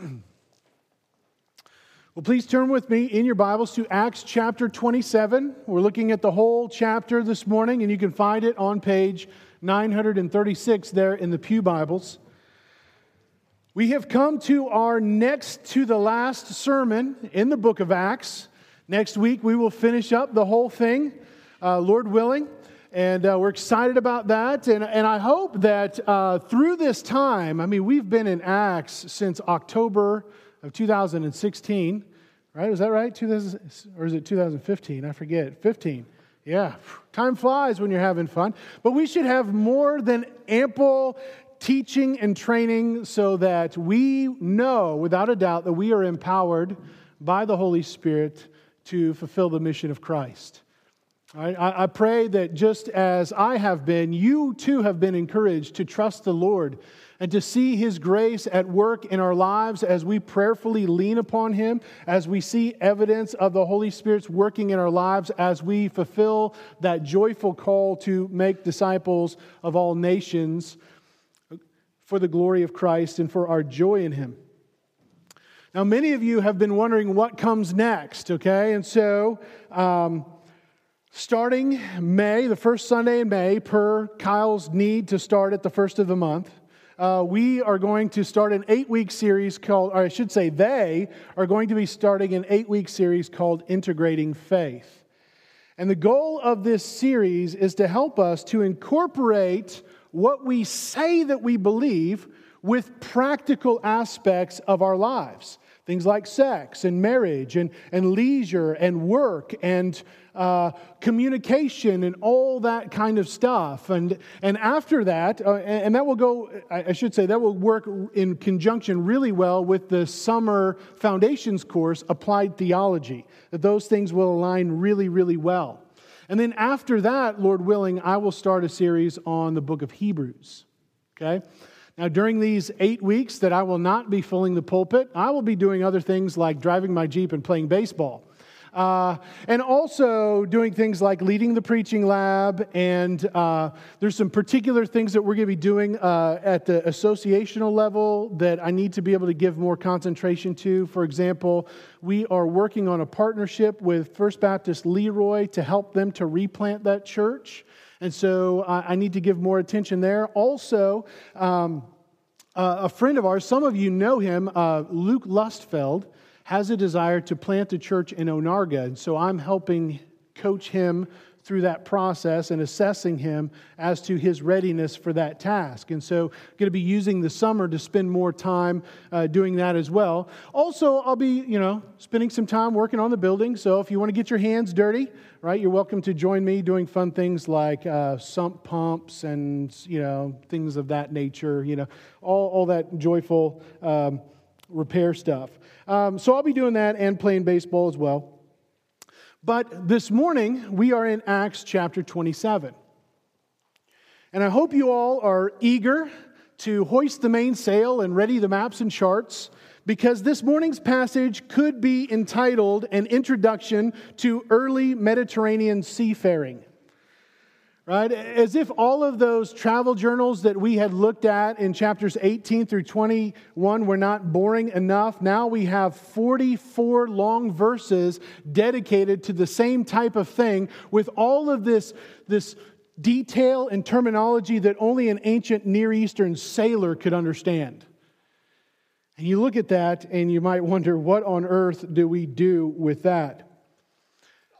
Well, please turn with me in your Bibles to Acts chapter 27. We're looking at the whole chapter this morning, and you can find it on page 936 there in the Pew Bibles. We have come to our next to the last sermon in the book of Acts. Next week, we will finish up the whole thing, uh, Lord willing. And uh, we're excited about that. And, and I hope that uh, through this time, I mean, we've been in Acts since October of 2016, right? Is that right? 2000, or is it 2015? I forget. 15. Yeah, time flies when you're having fun. But we should have more than ample teaching and training so that we know without a doubt that we are empowered by the Holy Spirit to fulfill the mission of Christ. I, I pray that just as I have been, you too have been encouraged to trust the Lord and to see His grace at work in our lives as we prayerfully lean upon Him, as we see evidence of the Holy Spirit's working in our lives, as we fulfill that joyful call to make disciples of all nations for the glory of Christ and for our joy in Him. Now, many of you have been wondering what comes next, okay? And so, um, starting May, the first Sunday in May, per Kyle's need to start at the first of the month, uh, we are going to start an eight week series called, or I should say, they are going to be starting an eight week series called Integrating Faith. And the goal of this series is to help us to incorporate what we say that we believe with practical aspects of our lives. Things like sex and marriage and, and leisure and work and uh, communication and all that kind of stuff. And, and after that, uh, and that will go, I should say, that will work in conjunction really well with the summer foundations course, Applied Theology. That those things will align really, really well. And then after that, Lord willing, I will start a series on the book of Hebrews. Okay? Now, during these eight weeks that I will not be filling the pulpit, I will be doing other things like driving my Jeep and playing baseball. Uh, and also doing things like leading the preaching lab. And uh, there's some particular things that we're going to be doing uh, at the associational level that I need to be able to give more concentration to. For example, we are working on a partnership with First Baptist Leroy to help them to replant that church. And so uh, I need to give more attention there. Also, um, uh, a friend of ours, some of you know him, uh, Luke Lustfeld, has a desire to plant a church in Onarga. And so I'm helping coach him through that process and assessing him as to his readiness for that task. And so, going to be using the summer to spend more time uh, doing that as well. Also, I'll be, you know, spending some time working on the building. So, if you want to get your hands dirty, right, you're welcome to join me doing fun things like uh, sump pumps and, you know, things of that nature, you know, all, all that joyful um, repair stuff. Um, so, I'll be doing that and playing baseball as well. But this morning, we are in Acts chapter 27. And I hope you all are eager to hoist the mainsail and ready the maps and charts because this morning's passage could be entitled An Introduction to Early Mediterranean Seafaring right? As if all of those travel journals that we had looked at in chapters 18 through 21 were not boring enough. Now we have 44 long verses dedicated to the same type of thing with all of this, this detail and terminology that only an ancient Near Eastern sailor could understand. And you look at that and you might wonder, what on earth do we do with that?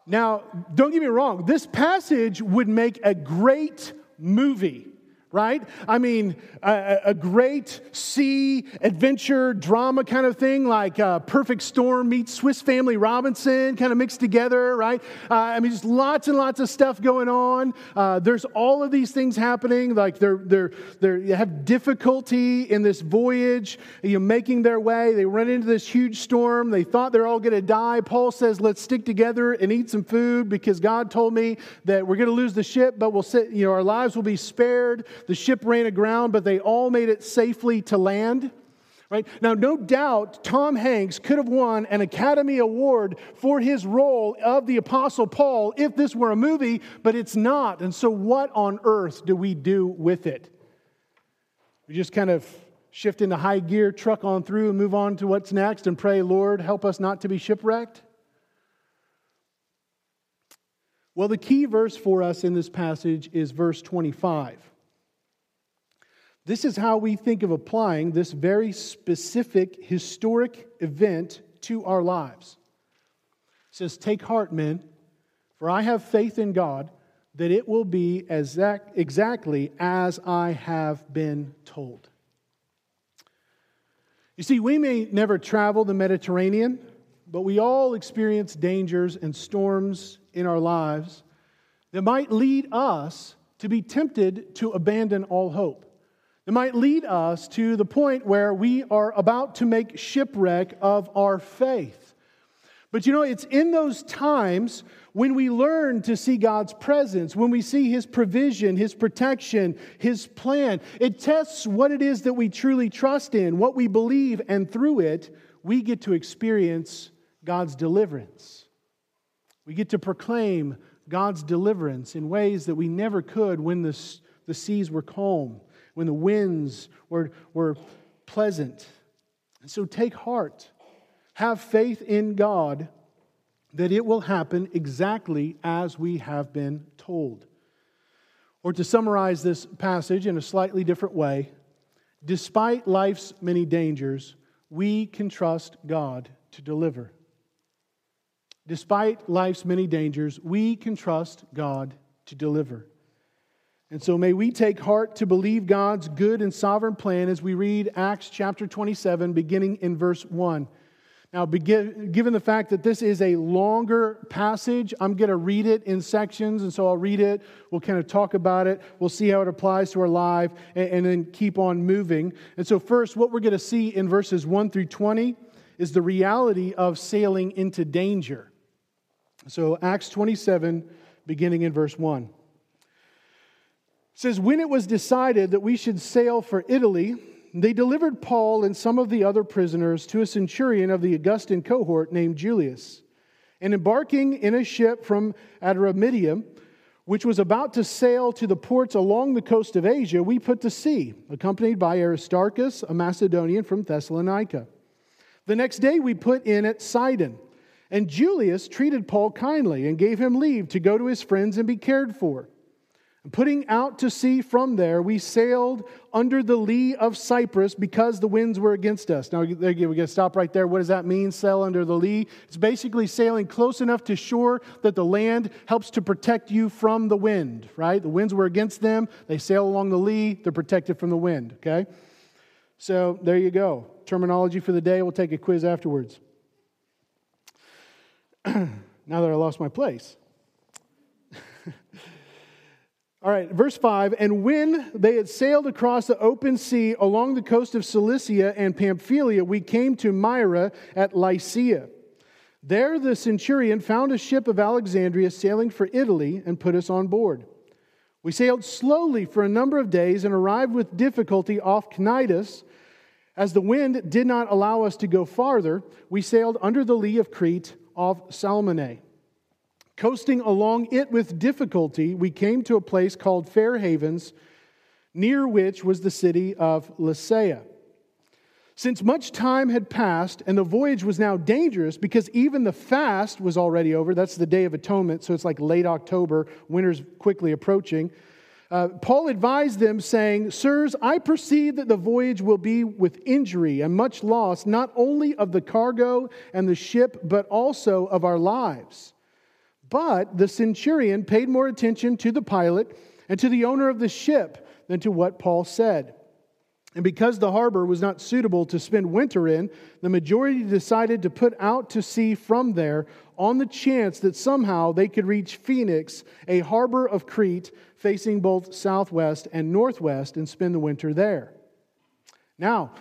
Now, don't get me wrong, this passage would make a great movie right? I mean, a, a, great sea adventure drama kind of thing, like uh, Perfect Storm meets Swiss Family Robinson, kind of mixed together, right? Uh, I mean, just lots and lots of stuff going on. Uh, there's all of these things happening, like they're they're they have difficulty in this voyage, you know, making their way. They run into this huge storm. They thought they're all going to die. Paul says, "Let's stick together and eat some food because God told me that we're going to lose the ship, but we'll sit, you know, our lives will be spared." The ship ran aground, but they all made it safely to land. Right? Now, no doubt Tom Hanks could have won an Academy Award for his role of the Apostle Paul if this were a movie, but it's not. And so, what on earth do we do with it? We just kind of shift into high gear, truck on through, and move on to what's next and pray, Lord, help us not to be shipwrecked? Well, the key verse for us in this passage is verse 25. This is how we think of applying this very specific historic event to our lives. It says, Take heart, men, for I have faith in God that it will be exactly as I have been told. You see, we may never travel the Mediterranean, but we all experience dangers and storms in our lives that might lead us to be tempted to abandon all hope. It might lead us to the point where we are about to make shipwreck of our faith. But you know, it's in those times when we learn to see God's presence, when we see His provision, His protection, His plan. It tests what it is that we truly trust in, what we believe, and through it, we get to experience God's deliverance. We get to proclaim God's deliverance in ways that we never could when the, the seas were calm, when the winds were, were pleasant. And so take heart. Have faith in God that it will happen exactly as we have been told. Or to summarize this passage in a slightly different way, despite life's many dangers, we can trust God to deliver. Despite life's many dangers, we can trust God to deliver. And so may we take heart to believe God's good and sovereign plan as we read Acts chapter 27, beginning in verse 1. Now, given the fact that this is a longer passage, I'm going to read it in sections, and so I'll read it. We'll kind of talk about it. We'll see how it applies to our life, and, then keep on moving. And so, first, what we're going to see in verses 1 through 20 is the reality of sailing into danger. So, Acts 27, beginning in verse 1. Says, When it was decided that we should sail for Italy, they delivered Paul and some of the other prisoners to a centurion of the Augustan cohort named Julius. And embarking in a ship from Adramyttium, which was about to sail to the ports along the coast of Asia, we put to sea, accompanied by Aristarchus, a Macedonian from Thessalonica. The next day we put in at Sidon. And Julius treated Paul kindly and gave him leave to go to his friends and be cared for. Putting out to sea from there, we sailed under the lee of Cyprus because the winds were against us. Now, we're going to stop right there. What does that mean, sail under the lee? It's basically sailing close enough to shore that the land helps to protect you from the wind, right? The winds were against them. They sail along the lee, they're protected from the wind, okay? So there you go. Terminology for the day. We'll take a quiz afterwards. now that I lost my place. All right, verse 5 And when they had sailed across the open sea along the coast of Cilicia and Pamphylia, we came to Myra at Lycia. There the centurion found a ship of Alexandria sailing for Italy and put us on board. We sailed slowly for a number of days and arrived with difficulty off Cnidus. As the wind did not allow us to go farther, we sailed under the lee of Crete off Salmone. Coasting along it with difficulty, we came to a place called Fair Havens, near which was the city of Lasea. Since much time had passed and the voyage was now dangerous because even the fast was already over, that's the Day of Atonement, so it's like late October, winter's quickly approaching. Uh, Paul advised them, saying, Sirs, I perceive that the voyage will be with injury and much loss, not only of the cargo and the ship, but also of our lives. But the centurion paid more attention to the pilot and to the owner of the ship than to what Paul said. And because the harbor was not suitable to spend winter in, the majority decided to put out to sea from there on the chance that somehow they could reach Phoenix, a harbor of Crete facing both southwest and northwest, and spend the winter there. Now,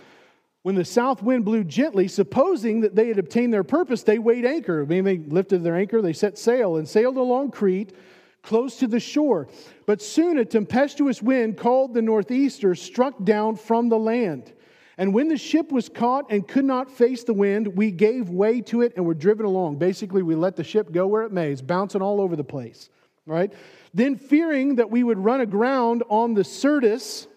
when the south wind blew gently, supposing that they had obtained their purpose, they weighed anchor. I mean, they lifted their anchor, they set sail, and sailed along Crete close to the shore. But soon a tempestuous wind called the northeaster struck down from the land. And when the ship was caught and could not face the wind, we gave way to it and were driven along. Basically, we let the ship go where it may. It's bouncing all over the place, right? Then, fearing that we would run aground on the Syrtis,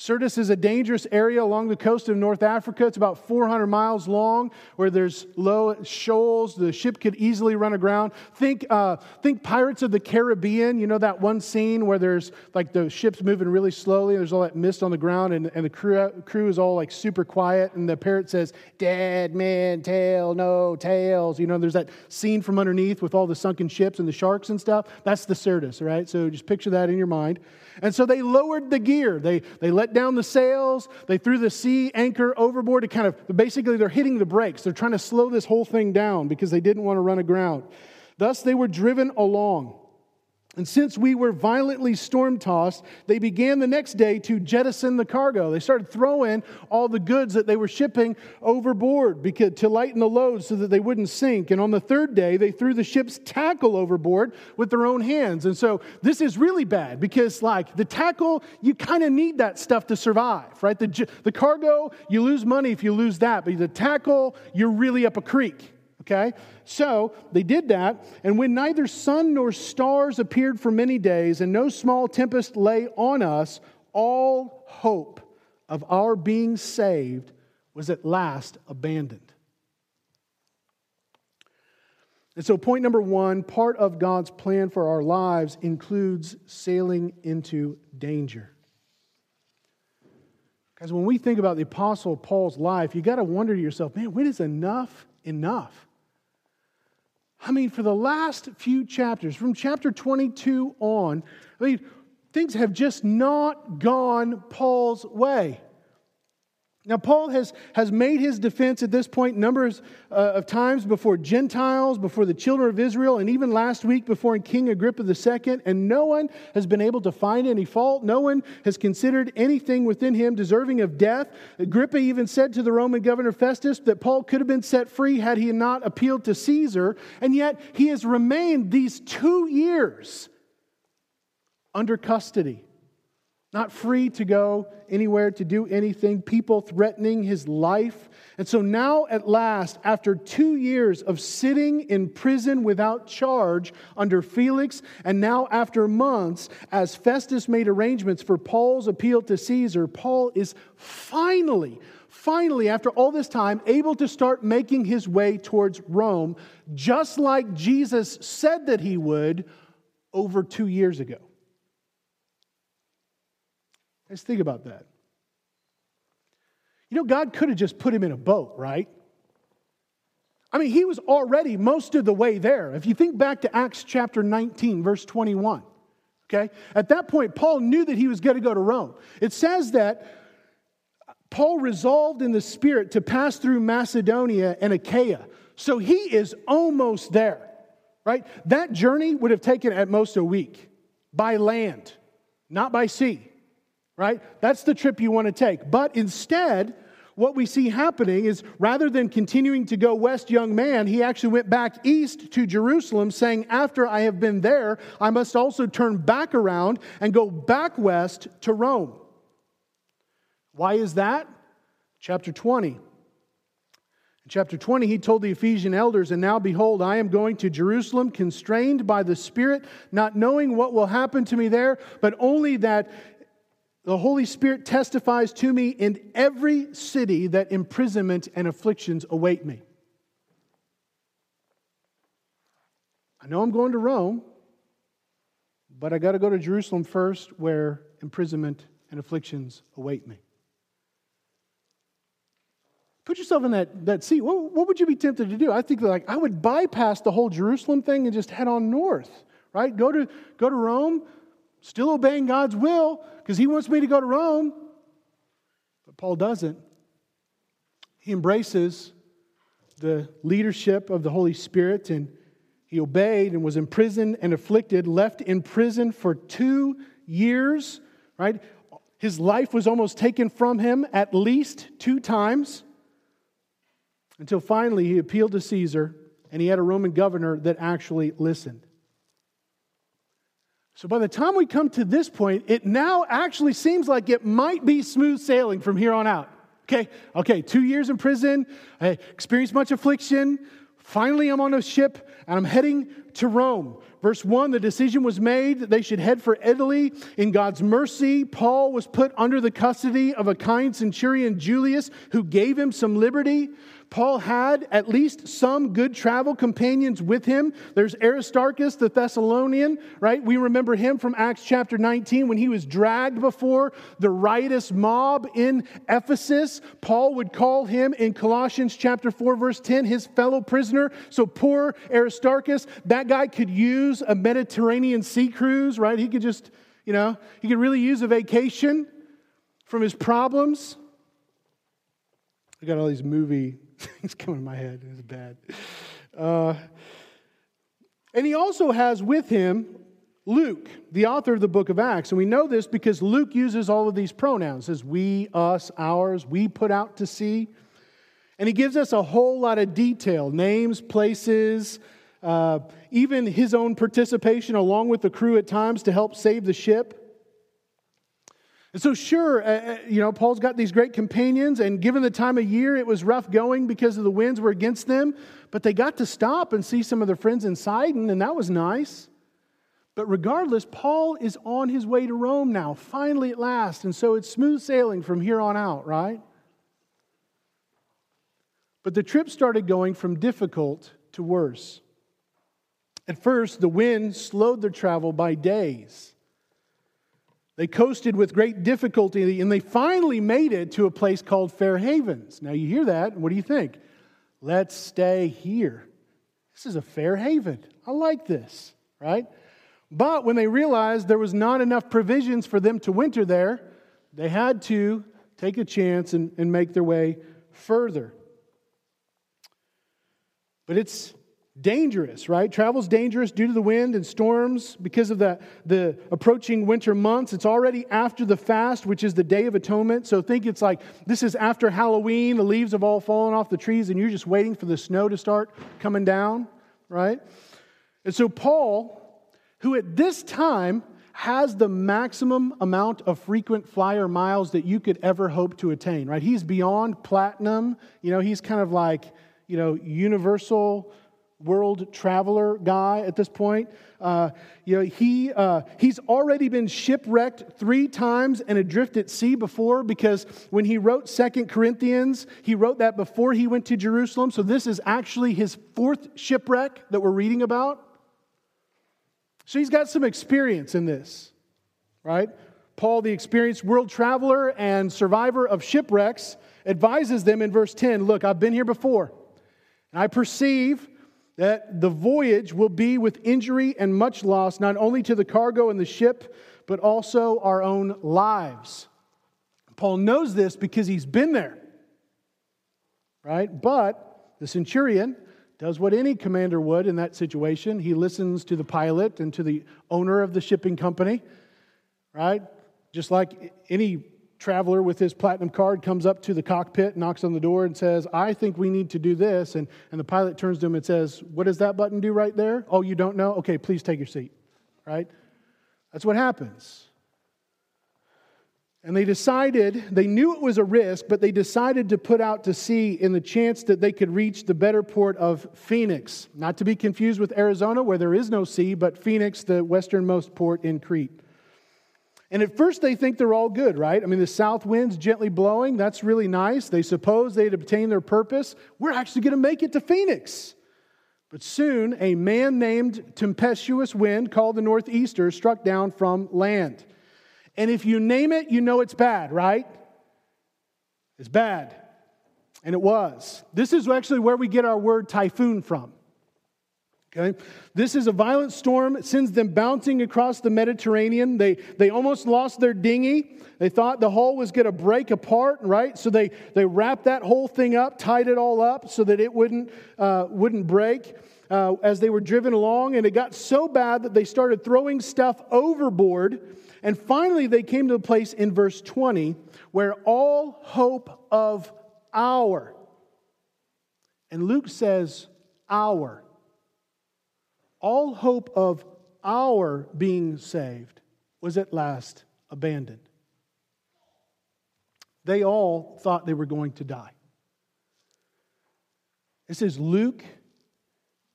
Syrtis is a dangerous area along the coast of North Africa. It's about 400 miles long, where there's low shoals. The ship could easily run aground. Think, uh, think Pirates of the Caribbean. You know that one scene where there's like the ship's moving really slowly. And there's all that mist on the ground, and, and the crew, crew is all like super quiet. And the parrot says, "Dead man tail, no tales." You know, there's that scene from underneath with all the sunken ships and the sharks and stuff. That's the Syrtis, right? So just picture that in your mind. And so they lowered the gear. They, they let down the sails. They threw the sea anchor overboard to kind of basically, they're hitting the brakes. They're trying to slow this whole thing down because they didn't want to run aground. Thus, they were driven along. And since we were violently storm tossed, they began the next day to jettison the cargo. They started throwing all the goods that they were shipping overboard because, to lighten the load so that they wouldn't sink. And on the third day, they threw the ship's tackle overboard with their own hands. And so this is really bad because, like, the tackle, you kind of need that stuff to survive, right? The, the cargo, you lose money if you lose that, but the tackle, you're really up a creek. Okay? So they did that, and when neither sun nor stars appeared for many days, and no small tempest lay on us, all hope of our being saved was at last abandoned. And so, point number one part of God's plan for our lives includes sailing into danger. Because when we think about the Apostle Paul's life, you got to wonder to yourself, man, when is enough enough? I mean, for the last few chapters, from chapter 22 on, I mean, things have just not gone Paul's way. Now, Paul has, has made his defense at this point numbers uh, of times before Gentiles, before the children of Israel, and even last week before King Agrippa II, and no one has been able to find any fault. No one has considered anything within him deserving of death. Agrippa even said to the Roman governor Festus that Paul could have been set free had he not appealed to Caesar, and yet he has remained these two years under custody not free to go anywhere to do anything, people threatening his life. And so now, at last, after two years of sitting in prison without charge under Felix, and now after months, as Festus made arrangements for Paul's appeal to Caesar, Paul is finally, finally, after all this time, able to start making his way towards Rome, just like Jesus said that he would over two years ago. Let's think about that. You know, God could have just put him in a boat, right? I mean, he was already most of the way there. If you think back to Acts chapter 19, verse 21, okay? At that point, Paul knew that he was going to go to Rome. It says that Paul resolved in the Spirit to pass through Macedonia and Achaia. So he is almost there, right? That journey would have taken at most a week by land, not by sea right? That's the trip you want to take. But instead, what we see happening is rather than continuing to go west, young man, he actually went back east to Jerusalem, saying, After I have been there, I must also turn back around and go back west to Rome. Why is that? Chapter 20. In chapter 20, he told the Ephesian elders, And now behold, I am going to Jerusalem, constrained by the Spirit, not knowing what will happen to me there, but only that the Holy Spirit testifies to me in every city that imprisonment and afflictions await me. I know I'm going to Rome, but I got to go to Jerusalem first where imprisonment and afflictions await me. Put yourself in that, that seat. What, what would you be tempted to do? I think like I would bypass the whole Jerusalem thing and just head on north, right? Go to, go to Rome, still obeying God's will because he wants me to go to Rome. But Paul doesn't. He embraces the leadership of the Holy Spirit and he obeyed and was imprisoned and afflicted, left in prison for two years, right? His life was almost taken from him at least two times until finally he appealed to Caesar and he had a Roman governor that actually listened. So by the time we come to this point, it now actually seems like it might be smooth sailing from here on out. Okay, okay, two years in prison, I experienced much affliction. Finally, I'm on a ship and I'm heading to Rome. Verse 1 the decision was made that they should head for Italy. In God's mercy, Paul was put under the custody of a kind centurion, Julius, who gave him some liberty. Paul had at least some good travel companions with him. There's Aristarchus, the Thessalonian, right? We remember him from Acts chapter 19 when he was dragged before the riotous mob in Ephesus. Paul would call him in Colossians chapter 4, verse 10, his fellow prisoner. So poor Aristarchus, that guy could use a Mediterranean sea cruise, right? He could just, you know, he could really use a vacation from his problems. I got all these movie things coming in my head. It's bad. Uh, and he also has with him Luke, the author of the book of Acts. And we know this because Luke uses all of these pronouns as we, us, ours, we put out to sea. And he gives us a whole lot of detail names, places, uh, even his own participation along with the crew at times to help save the ship. And so, sure, uh, uh, you know, Paul's got these great companions, and given the time of year, it was rough going because of the winds were against them, but they got to stop and see some of their friends in Sidon, and that was nice. But regardless, Paul is on his way to Rome now, finally at last, and so it's smooth sailing from here on out, right? But the trip started going from difficult to worse. At first, the wind slowed their travel by days. They coasted with great difficulty and they finally made it to a place called Fair Havens. Now you hear that, what do you think? Let's stay here. This is a fair haven. I like this, right? But when they realized there was not enough provisions for them to winter there, they had to take a chance and, and make their way further. But it's dangerous, right? Travel's dangerous due to the wind and storms because of the, the approaching winter months. It's already after the fast, which is the Day of Atonement. So think it's like this is after Halloween, the leaves have all fallen off the trees, and you're just waiting for the snow to start coming down, right? And so Paul, who at this time has the maximum amount of frequent flyer miles that you could ever hope to attain, right? He's beyond platinum. You know, he's kind of like, you know, universal world traveler guy at this point. Uh, you know, he, uh, he's already been shipwrecked three times and adrift at sea before because when he wrote Second Corinthians, he wrote that before he went to Jerusalem. So this is actually his fourth shipwreck that we're reading about. So he's got some experience in this, right? Paul, the experienced world traveler and survivor of shipwrecks, advises them in verse 10 Look, I've been here before, and I perceive that the voyage will be with injury and much loss, not only to the cargo and the ship, but also our own lives. Paul knows this because he's been there, right? But the centurion does what any commander would in that situation. He listens to the pilot and to the owner of the shipping company, right? Just like any traveler with his platinum card comes up to the cockpit, knocks on the door, and says, I think we need to do this. And, and the pilot turns to him and says, What does that button do right there? Oh, you don't know? Okay, please take your seat. Right? That's what happens. And they decided, they knew it was a risk, but they decided to put out to sea in the chance that they could reach the better port of Phoenix. Not to be confused with Arizona, where there is no sea, but Phoenix, the westernmost port in Crete. And at first, they think they're all good, right? I mean, the south wind's gently blowing. That's really nice. They suppose they'd obtain their purpose. We're actually going to make it to Phoenix. But soon, a man named Tempestuous Wind, called the Northeaster, struck down from land. And if you name it, you know it's bad, right? It's bad. And it was. This is actually where we get our word typhoon from. Okay? This is a violent storm. It sends them bouncing across the Mediterranean. They, they almost lost their dinghy. They thought the hull was going to break apart, right? So they, they wrapped that whole thing up, tied it all up so that it wouldn't, uh, wouldn't break uh, as they were driven along. And it got so bad that they started throwing stuff overboard. And finally, they came to a place in verse 20 where all hope of our, and Luke says, our all hope of our being saved was at last abandoned. They all thought they were going to die. It says Luke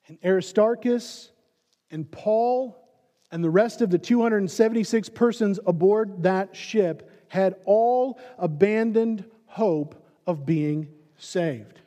and Aristarchus And Paul and the rest of the 276 persons aboard that ship had all abandoned hope of being saved.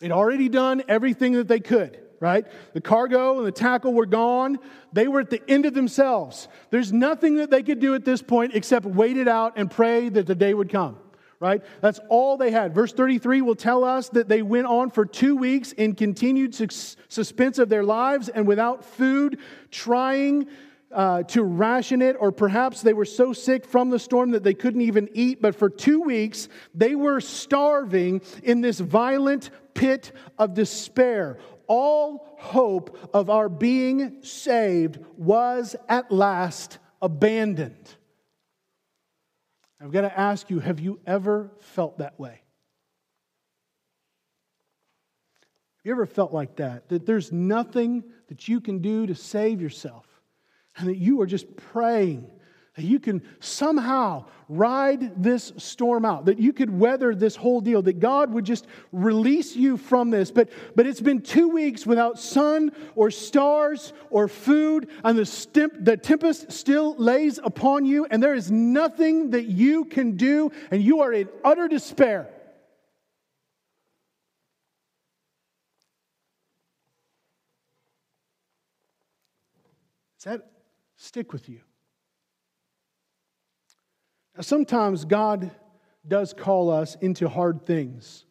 They'd already done everything that they could, right? The cargo and the tackle were gone. They were at the end of themselves. There's nothing that they could do at this point except wait it out and pray that the day would come right? That's all they had. Verse 33 will tell us that they went on for two weeks in continued suspense of their lives and without food, trying uh, to ration it, or perhaps they were so sick from the storm that they couldn't even eat. But for two weeks, they were starving in this violent pit of despair. All hope of our being saved was at last abandoned. I've got to ask you have you ever felt that way? Have you ever felt like that? That there's nothing that you can do to save yourself, and that you are just praying that you can somehow ride this storm out, that you could weather this whole deal, that God would just release you from this. But, but it's been two weeks without sun or stars or food, and the, the tempest still lays upon you, and there is nothing that you can do, and you are in utter despair. Does that stick with you? Sometimes God does call us into hard things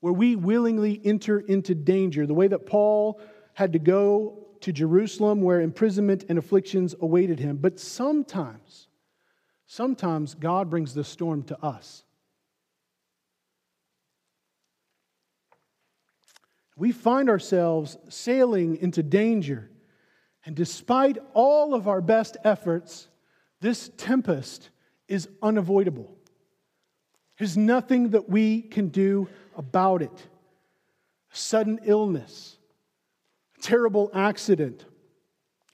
where we willingly enter into danger, the way that Paul had to go to Jerusalem where imprisonment and afflictions awaited him. But sometimes, sometimes God brings the storm to us. We find ourselves sailing into danger. And despite all of our best efforts, this tempest is unavoidable. There's nothing that we can do about it. sudden illness, terrible accident,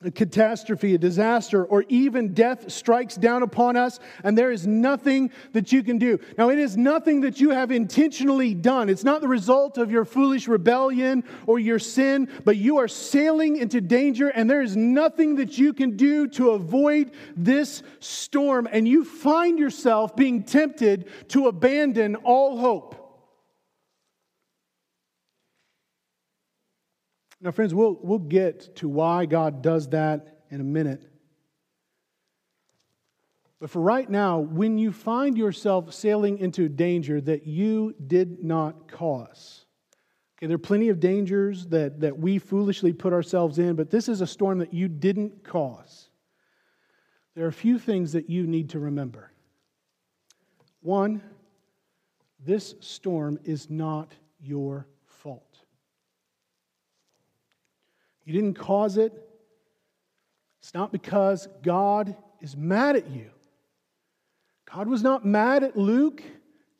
a catastrophe, a disaster, or even death strikes down upon us, and there is nothing that you can do. Now, it is nothing that you have intentionally done. It's not the result of your foolish rebellion or your sin, but you are sailing into danger, and there is nothing that you can do to avoid this storm, and you find yourself being tempted to abandon all hope. Now, friends, we'll, we'll get to why God does that in a minute. But for right now, when you find yourself sailing into danger that you did not cause, okay, there are plenty of dangers that, that we foolishly put ourselves in, but this is a storm that you didn't cause. There are a few things that you need to remember. One, this storm is not your You didn't cause it. It's not because God is mad at you. God was not mad at Luke.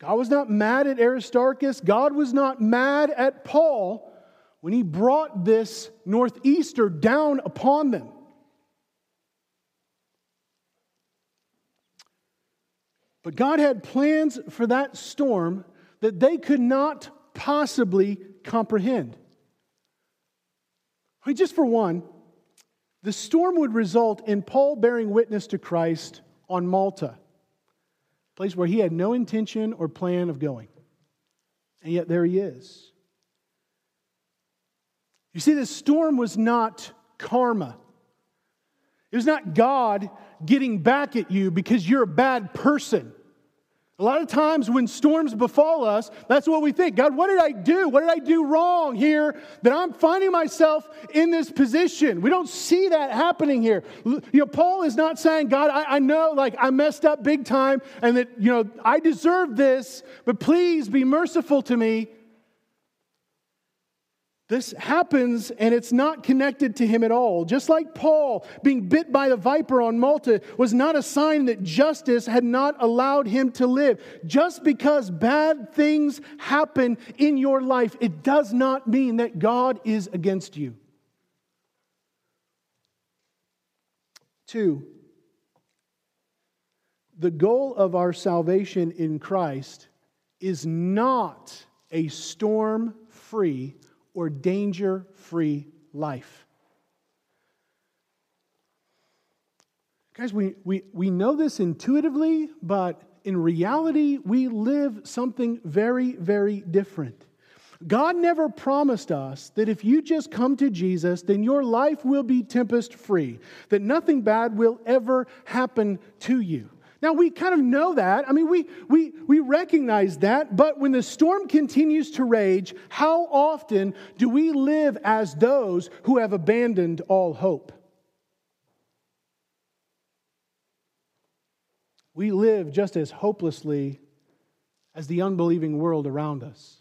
God was not mad at Aristarchus. God was not mad at Paul when he brought this northeaster down upon them. But God had plans for that storm that they could not possibly comprehend. I mean, just for one, the storm would result in Paul bearing witness to Christ on Malta, a place where he had no intention or plan of going. And yet there he is. You see, this storm was not karma. It was not God getting back at you because you're a bad person. A lot of times when storms befall us, that's what we think. God, what did I do? What did I do wrong here that I'm finding myself in this position? We don't see that happening here. You know, Paul is not saying, God, I, I know like I messed up big time and that, you know, I deserve this, but please be merciful to me. This happens and it's not connected to him at all. Just like Paul being bit by the viper on Malta was not a sign that justice had not allowed him to live. Just because bad things happen in your life, it does not mean that God is against you. Two, the goal of our salvation in Christ is not a storm free or danger free life. Guys, we, we, we know this intuitively, but in reality, we live something very, very different. God never promised us that if you just come to Jesus, then your life will be tempest free, that nothing bad will ever happen to you. Now, we kind of know that. I mean, we, we, we recognize that, but when the storm continues to rage, how often do we live as those who have abandoned all hope? We live just as hopelessly as the unbelieving world around us.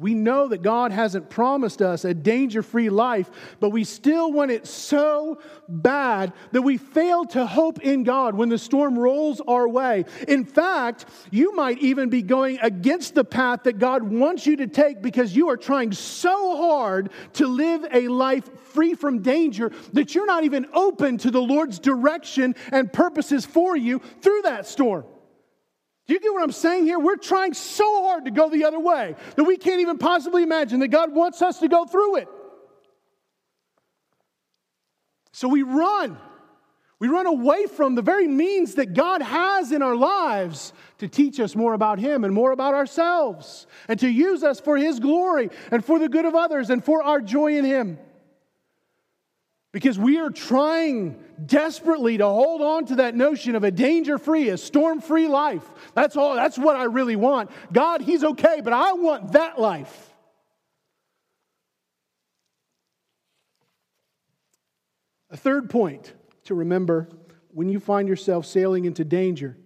We know that God hasn't promised us a danger free life, but we still want it so bad that we fail to hope in God when the storm rolls our way. In fact, you might even be going against the path that God wants you to take because you are trying so hard to live a life free from danger that you're not even open to the Lord's direction and purposes for you through that storm. Do you get what I'm saying here? We're trying so hard to go the other way that we can't even possibly imagine that God wants us to go through it. So we run. We run away from the very means that God has in our lives to teach us more about Him and more about ourselves and to use us for His glory and for the good of others and for our joy in Him. Because we are trying desperately to hold on to that notion of a danger free, a storm free life. That's all, that's what I really want. God, He's okay, but I want that life. A third point to remember when you find yourself sailing into danger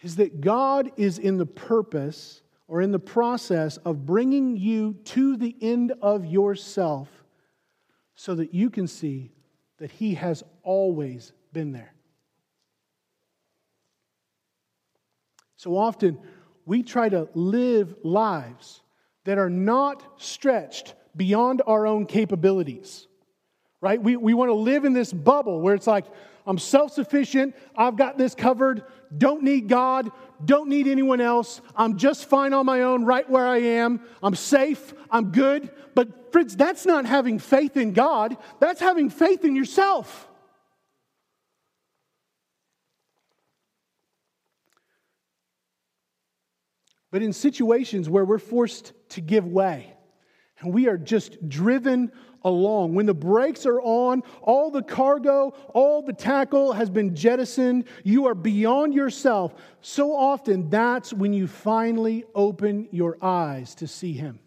is that God is in the purpose or in the process of bringing you to the end of yourself so that you can see that He has always been there. So often, we try to live lives that are not stretched beyond our own capabilities, right? We, we want to live in this bubble where it's like, I'm self sufficient, I've got this covered, don't need God, don't need anyone else, I'm just fine on my own right where I am, I'm safe, I'm good. But, friends, that's not having faith in God, that's having faith in yourself. But in situations where we're forced to give way and we are just driven along. When the brakes are on, all the cargo, all the tackle has been jettisoned, you are beyond yourself. So often, that's when you finally open your eyes to see Him.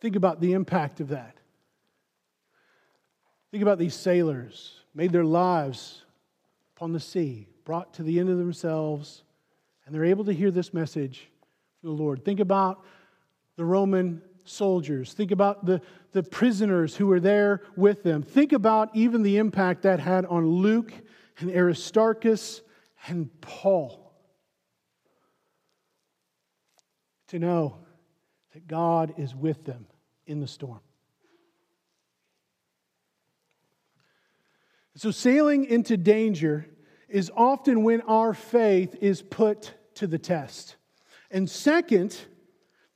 Think about the impact of that. Think about these sailors, made their lives upon the sea brought to the end of themselves, and they're able to hear this message from the Lord. Think about the Roman soldiers. Think about the, the prisoners who were there with them. Think about even the impact that had on Luke and Aristarchus and Paul. To know that God is with them in the storm. So, sailing into danger is often when our faith is put to the test. And second,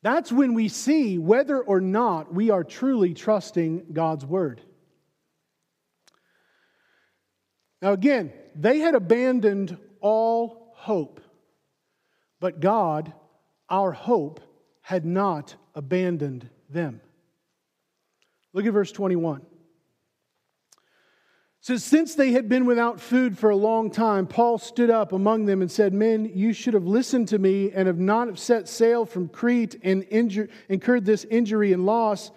that's when we see whether or not we are truly trusting God's word. Now, again, they had abandoned all hope, but God, our hope, had not abandoned them. Look at verse 21. So, since they had been without food for a long time, Paul stood up among them and said, Men, you should have listened to me and have not set sail from Crete and injure, incurred this injury and loss.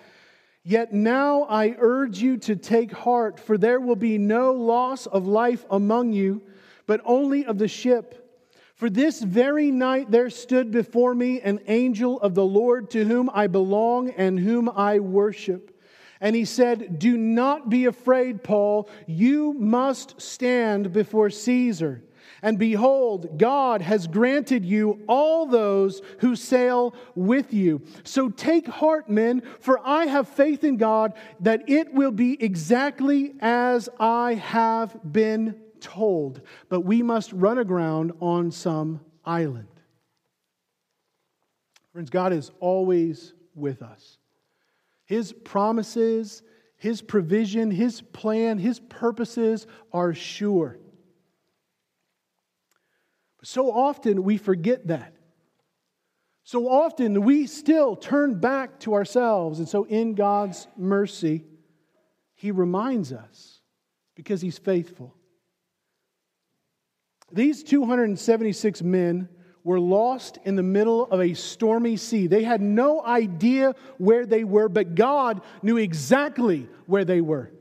Yet now I urge you to take heart, for there will be no loss of life among you, but only of the ship. For this very night there stood before me an angel of the Lord to whom I belong and whom I worship. And he said, Do not be afraid, Paul. You must stand before Caesar. And behold, God has granted you all those who sail with you. So take heart, men, for I have faith in God that it will be exactly as I have been told, but we must run aground on some island. Friends, God is always with us. His promises, His provision, His plan, His purposes are sure. But so often we forget that. So often we still turn back to ourselves. And so, in God's mercy, He reminds us because He's faithful. These 276 men were lost in the middle of a stormy sea. They had no idea where they were, but God knew exactly where they were.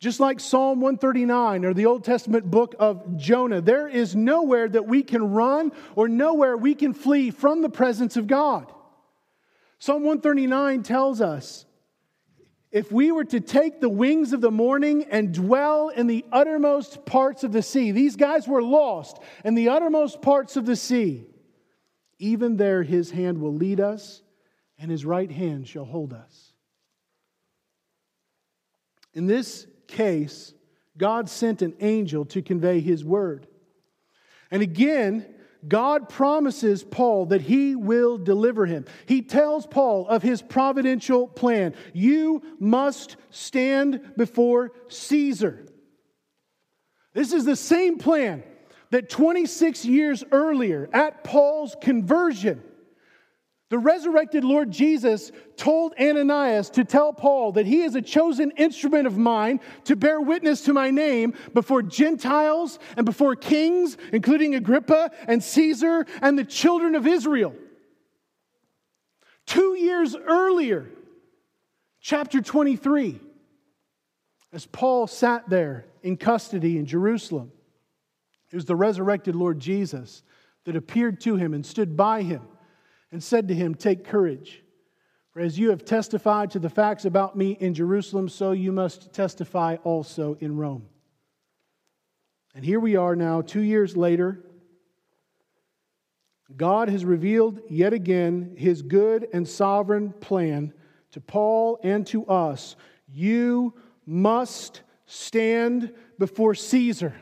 Just like Psalm 139 or the Old Testament book of Jonah, there is nowhere that we can run or nowhere we can flee from the presence of God. Psalm 139 tells us if we were to take the wings of the morning and dwell in the uttermost parts of the sea, these guys were lost in the uttermost parts of the sea. Even there, his hand will lead us, and his right hand shall hold us. In this case, God sent an angel to convey his word. And again, God promises Paul that he will deliver him. He tells Paul of his providential plan. You must stand before Caesar. This is the same plan that 26 years earlier, at Paul's conversion, the resurrected Lord Jesus told Ananias to tell Paul that he is a chosen instrument of mine to bear witness to my name before Gentiles and before kings, including Agrippa and Caesar and the children of Israel. Two years earlier, chapter 23, as Paul sat there in custody in Jerusalem, it was the resurrected Lord Jesus that appeared to him and stood by him and said to him, Take courage, for as you have testified to the facts about me in Jerusalem, so you must testify also in Rome. And here we are now, two years later. God has revealed yet again his good and sovereign plan to Paul and to us. You must stand before Caesar.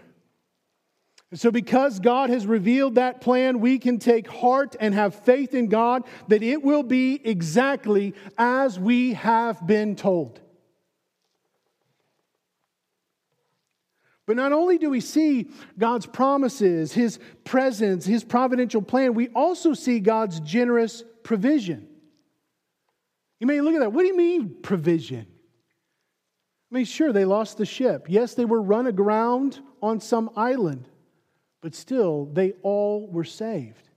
So, because God has revealed that plan, we can take heart and have faith in God that it will be exactly as we have been told. But not only do we see God's promises, His presence, His providential plan, we also see God's generous provision. You may look at that. What do you mean, provision? I mean, sure, they lost the ship. Yes, they were run aground on some island but still, they all were saved.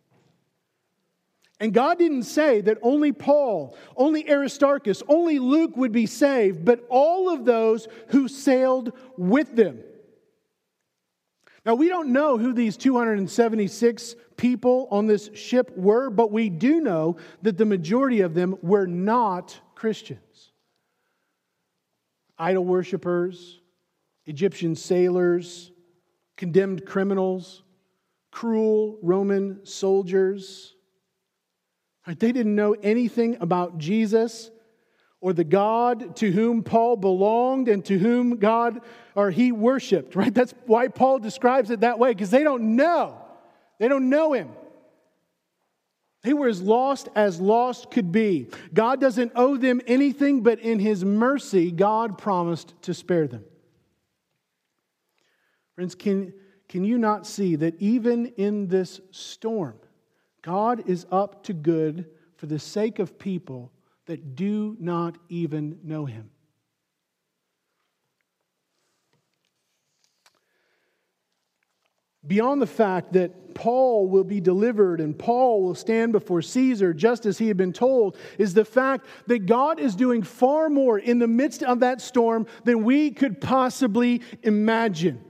And God didn't say that only Paul, only Aristarchus, only Luke would be saved, but all of those who sailed with them. Now, we don't know who these 276 people on this ship were, but we do know that the majority of them were not Christians. Idol worshippers, Egyptian sailors, condemned criminals, cruel Roman soldiers. Right? They didn't know anything about Jesus or the God to whom Paul belonged and to whom God or he worshiped, right? That's why Paul describes it that way because they don't know. They don't know him. They were as lost as lost could be. God doesn't owe them anything, but in his mercy, God promised to spare them. Friends, can, can you not see that even in this storm, God is up to good for the sake of people that do not even know him? Beyond the fact that Paul will be delivered and Paul will stand before Caesar just as he had been told, is the fact that God is doing far more in the midst of that storm than we could possibly imagine.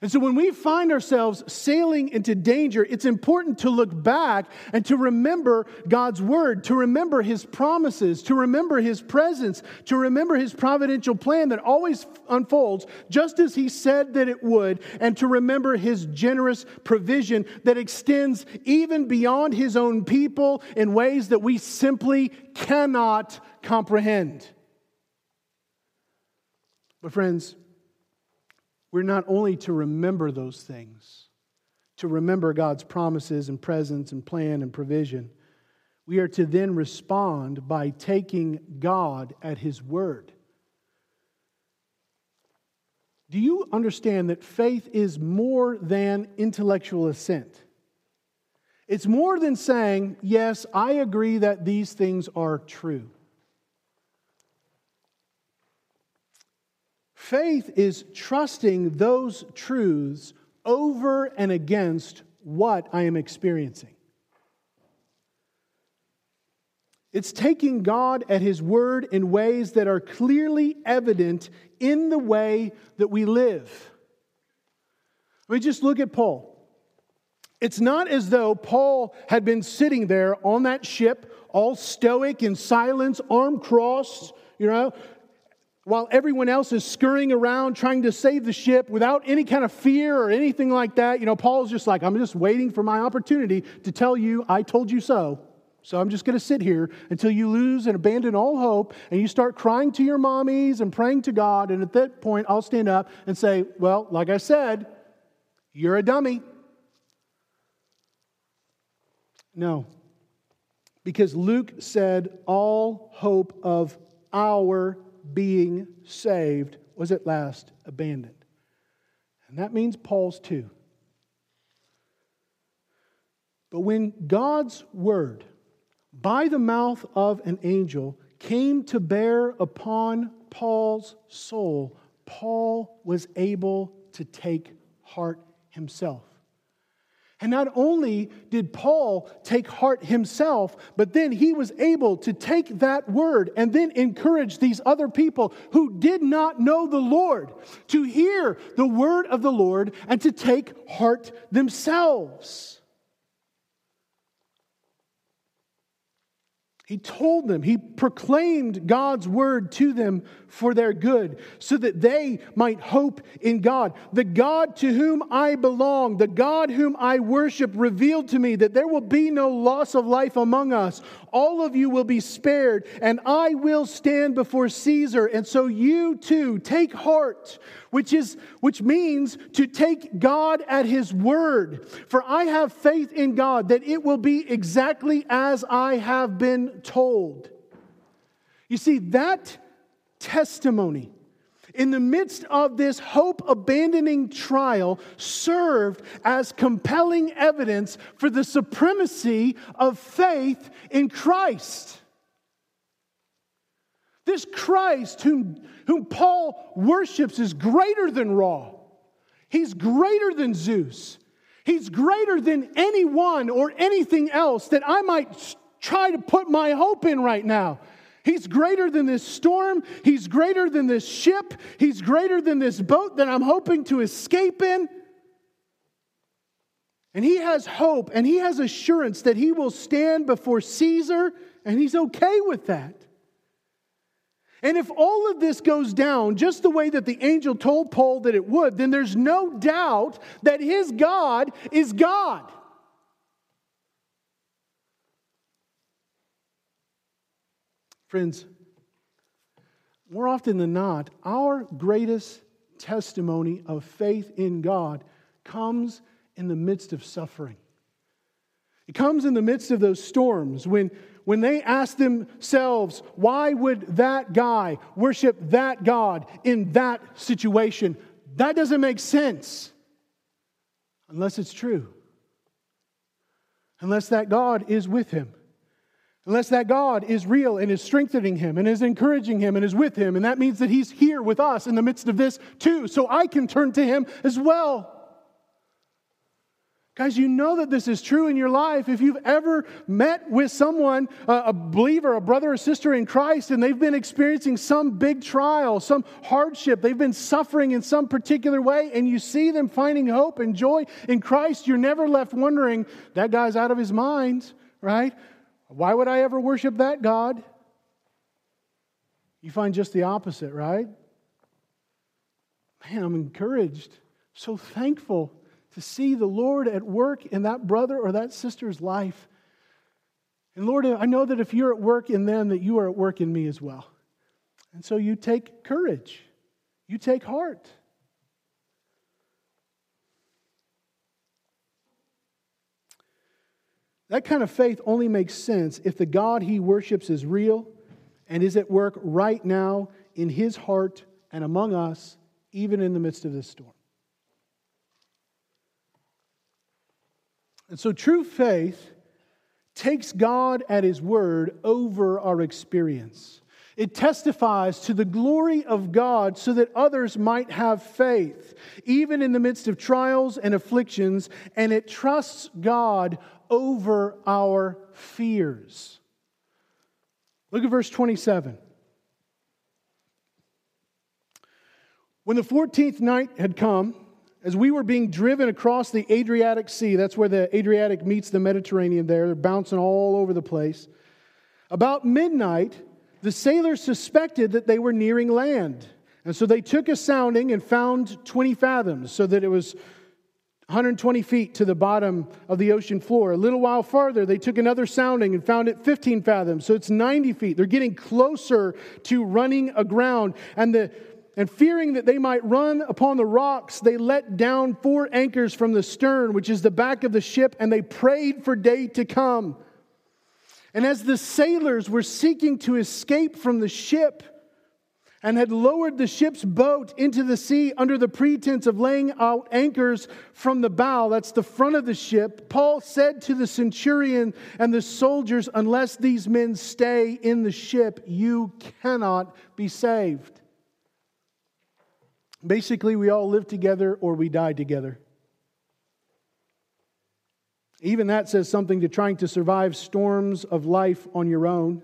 And so when we find ourselves sailing into danger, it's important to look back and to remember God's word, to remember his promises, to remember his presence, to remember his providential plan that always unfolds just as he said that it would, and to remember his generous provision that extends even beyond his own people in ways that we simply cannot comprehend. But, friends, we're not only to remember those things, to remember God's promises and presence and plan and provision, we are to then respond by taking God at His word. Do you understand that faith is more than intellectual assent? It's more than saying, Yes, I agree that these things are true. Faith is trusting those truths over and against what I am experiencing. It's taking God at His word in ways that are clearly evident in the way that we live. Let me just look at Paul. It's not as though Paul had been sitting there on that ship, all stoic in silence, arm crossed, you know, while everyone else is scurrying around trying to save the ship without any kind of fear or anything like that. You know, Paul's just like, I'm just waiting for my opportunity to tell you, I told you so. So I'm just going to sit here until you lose and abandon all hope and you start crying to your mommies and praying to God. And at that point, I'll stand up and say, Well, like I said, you're a dummy. No. Because Luke said all hope of our being saved was at last abandoned. And that means Paul's too. But when God's word, by the mouth of an angel, came to bear upon Paul's soul, Paul was able to take heart himself. And not only did Paul take heart himself, but then he was able to take that word and then encourage these other people who did not know the Lord to hear the word of the Lord and to take heart themselves. He told them, he proclaimed God's word to them for their good, so that they might hope in God. The God to whom I belong, the God whom I worship, revealed to me that there will be no loss of life among us. All of you will be spared, and I will stand before Caesar. And so you too take heart, which, is, which means to take God at his word. For I have faith in God that it will be exactly as I have been told. You see, that testimony in the midst of this hope abandoning trial served as compelling evidence for the supremacy of faith in Christ. This Christ, whom, whom Paul worships, is greater than Ra. He's greater than Zeus. He's greater than anyone or anything else that I might try to put my hope in right now. He's greater than this storm. He's greater than this ship. He's greater than this boat that I'm hoping to escape in. And he has hope and he has assurance that he will stand before Caesar, and he's okay with that. And if all of this goes down just the way that the angel told Paul that it would, then there's no doubt that his God is God. Friends, more often than not, our greatest testimony of faith in God comes in the midst of suffering. It comes in the midst of those storms when, when they ask themselves, why would that guy worship that God in that situation? That doesn't make sense unless it's true, unless that God is with him. Unless that God is real and is strengthening him and is encouraging him and is with him. And that means that he's here with us in the midst of this too. So I can turn to him as well. Guys, you know that this is true in your life. If you've ever met with someone, a believer, a brother or sister in Christ, and they've been experiencing some big trial, some hardship, they've been suffering in some particular way, and you see them finding hope and joy in Christ, you're never left wondering, that guy's out of his mind, right? Why would I ever worship that God? You find just the opposite, right? Man, I'm encouraged, so thankful to see the Lord at work in that brother or that sister's life. And Lord, I know that if you're at work in them, that you are at work in me as well. And so you take courage, you take heart. That kind of faith only makes sense if the God he worships is real and is at work right now in his heart and among us, even in the midst of this storm. And so, true faith takes God at his word over our experience. It testifies to the glory of God so that others might have faith, even in the midst of trials and afflictions, and it trusts God over our fears. Look at verse 27. When the 14th night had come, as we were being driven across the Adriatic Sea, that's where the Adriatic meets the Mediterranean there, they're bouncing all over the place. About midnight, the sailors suspected that they were nearing land. And so they took a sounding and found 20 fathoms, so that it was 120 feet to the bottom of the ocean floor. A little while farther, they took another sounding and found it 15 fathoms, so it's 90 feet. They're getting closer to running aground. And, the, and fearing that they might run upon the rocks, they let down four anchors from the stern, which is the back of the ship, and they prayed for day to come. And as the sailors were seeking to escape from the ship and had lowered the ship's boat into the sea under the pretense of laying out anchors from the bow, that's the front of the ship, Paul said to the centurion and the soldiers, Unless these men stay in the ship, you cannot be saved. Basically, we all live together or we die together. Even that says something to trying to survive storms of life on your own.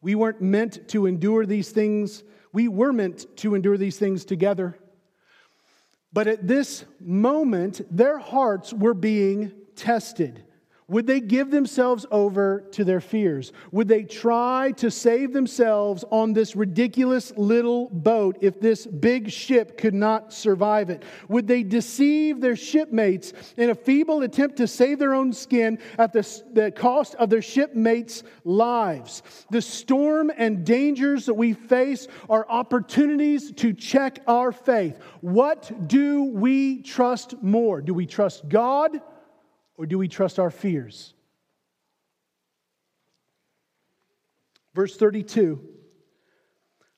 We weren't meant to endure these things. We were meant to endure these things together. But at this moment, their hearts were being tested. Would they give themselves over to their fears? Would they try to save themselves on this ridiculous little boat if this big ship could not survive it? Would they deceive their shipmates in a feeble attempt to save their own skin at the, the cost of their shipmates' lives? The storm and dangers that we face are opportunities to check our faith. What do we trust more? Do we trust God? Or do we trust our fears? Verse 32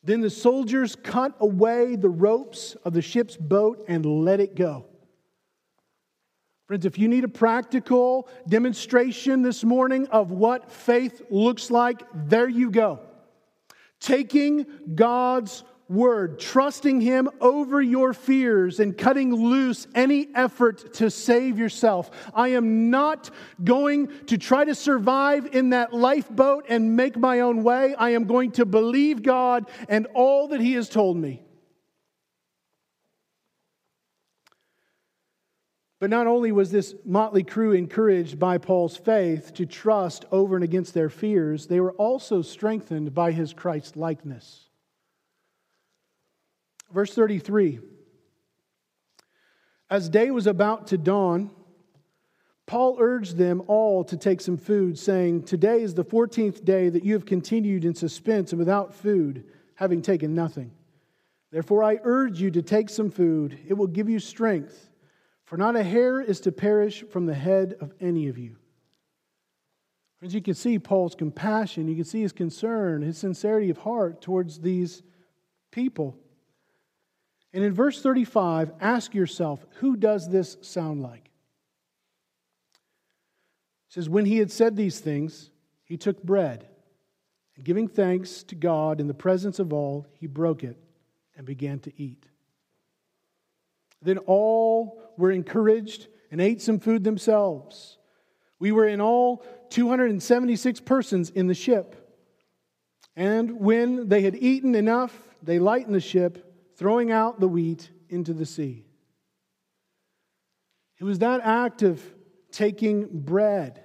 Then the soldiers cut away the ropes of the ship's boat and let it go. Friends, if you need a practical demonstration this morning of what faith looks like, there you go. Taking God's word, trusting Him over your fears and cutting loose any effort to save yourself. I am not going to try to survive in that lifeboat and make my own way. I am going to believe God and all that He has told me. But not only was this motley crew encouraged by Paul's faith to trust over and against their fears, they were also strengthened by his Christ likeness. Verse 33 As day was about to dawn, Paul urged them all to take some food, saying, Today is the 14th day that you have continued in suspense and without food, having taken nothing. Therefore, I urge you to take some food. It will give you strength, for not a hair is to perish from the head of any of you. Friends, you can see Paul's compassion, you can see his concern, his sincerity of heart towards these people. And in verse 35, ask yourself, who does this sound like? It says, When he had said these things, he took bread, and giving thanks to God in the presence of all, he broke it and began to eat. Then all were encouraged and ate some food themselves. We were in all 276 persons in the ship. And when they had eaten enough, they lightened the ship throwing out the wheat into the sea. It was that act of taking bread,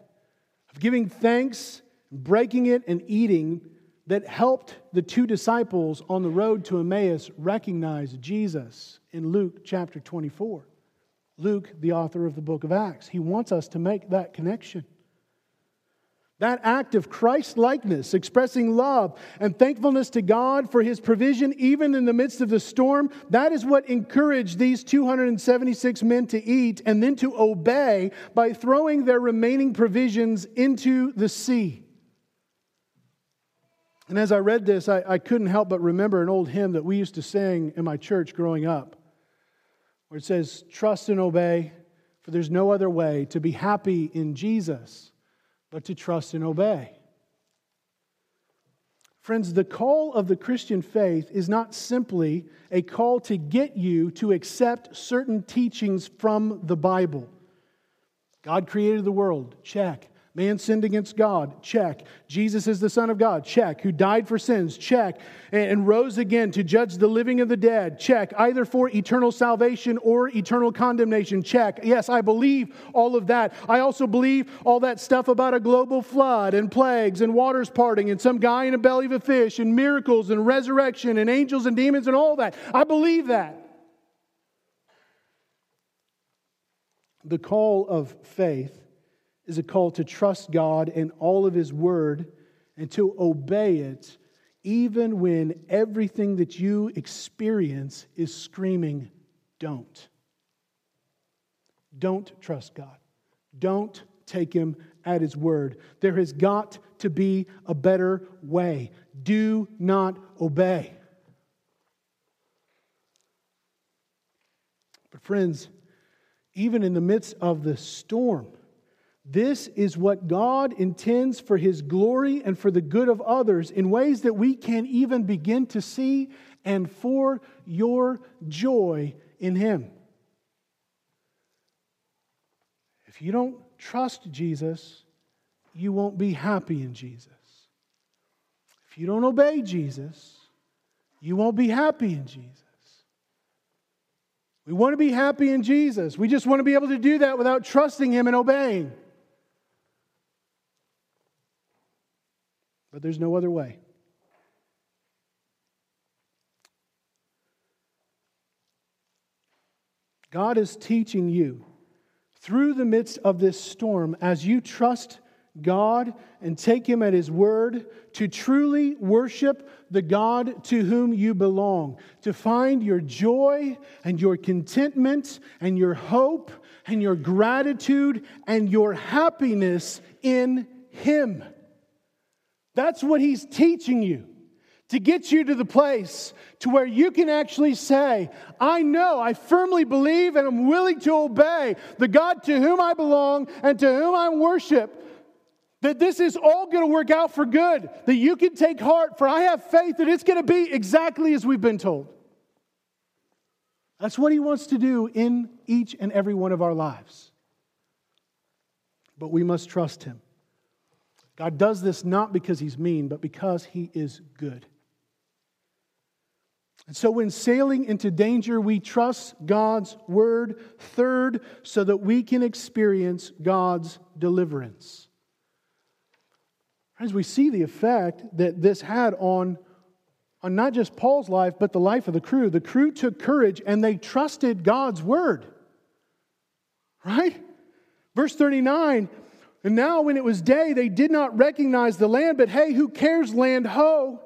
of giving thanks, breaking it, and eating that helped the two disciples on the road to Emmaus recognize Jesus in Luke chapter 24. Luke, the author of the book of Acts, he wants us to make that connection. That act of Christ likeness, expressing love and thankfulness to God for his provision, even in the midst of the storm, that is what encouraged these 276 men to eat and then to obey by throwing their remaining provisions into the sea. And as I read this, I, I couldn't help but remember an old hymn that we used to sing in my church growing up, where it says, Trust and obey, for there's no other way to be happy in Jesus but to trust and obey. Friends, the call of the Christian faith is not simply a call to get you to accept certain teachings from the Bible. God created the world, check. Man sinned against God, check. Jesus is the Son of God, check. Who died for sins, check. And rose again to judge the living and the dead, check. Either for eternal salvation or eternal condemnation, check. Yes, I believe all of that. I also believe all that stuff about a global flood and plagues and waters parting and some guy in a belly of a fish and miracles and resurrection and angels and demons and all that. I believe that. The call of faith is a call to trust God and all of His Word and to obey it, even when everything that you experience is screaming, don't. Don't trust God. Don't take Him at His Word. There has got to be a better way. Do not obey. But, friends, even in the midst of the storm, this is what God intends for His glory and for the good of others in ways that we can't even begin to see, and for your joy in Him. If you don't trust Jesus, you won't be happy in Jesus. If you don't obey Jesus, you won't be happy in Jesus. We want to be happy in Jesus. We just want to be able to do that without trusting Him and obeying. But there's no other way. God is teaching you through the midst of this storm as you trust God and take Him at His word to truly worship the God to whom you belong, to find your joy and your contentment and your hope and your gratitude and your happiness in Him. That's what he's teaching you to get you to the place to where you can actually say, I know, I firmly believe and I'm willing to obey the God to whom I belong and to whom I worship. That this is all going to work out for good, that you can take heart, for I have faith that it's going to be exactly as we've been told. That's what he wants to do in each and every one of our lives. But we must trust him. God does this not because he's mean, but because he is good. And so, when sailing into danger, we trust God's word. Third, so that we can experience God's deliverance. As we see the effect that this had on, on not just Paul's life, but the life of the crew. The crew took courage and they trusted God's word. Right? Verse 39 and now, when it was day, they did not recognize the land, but hey, who cares, land ho?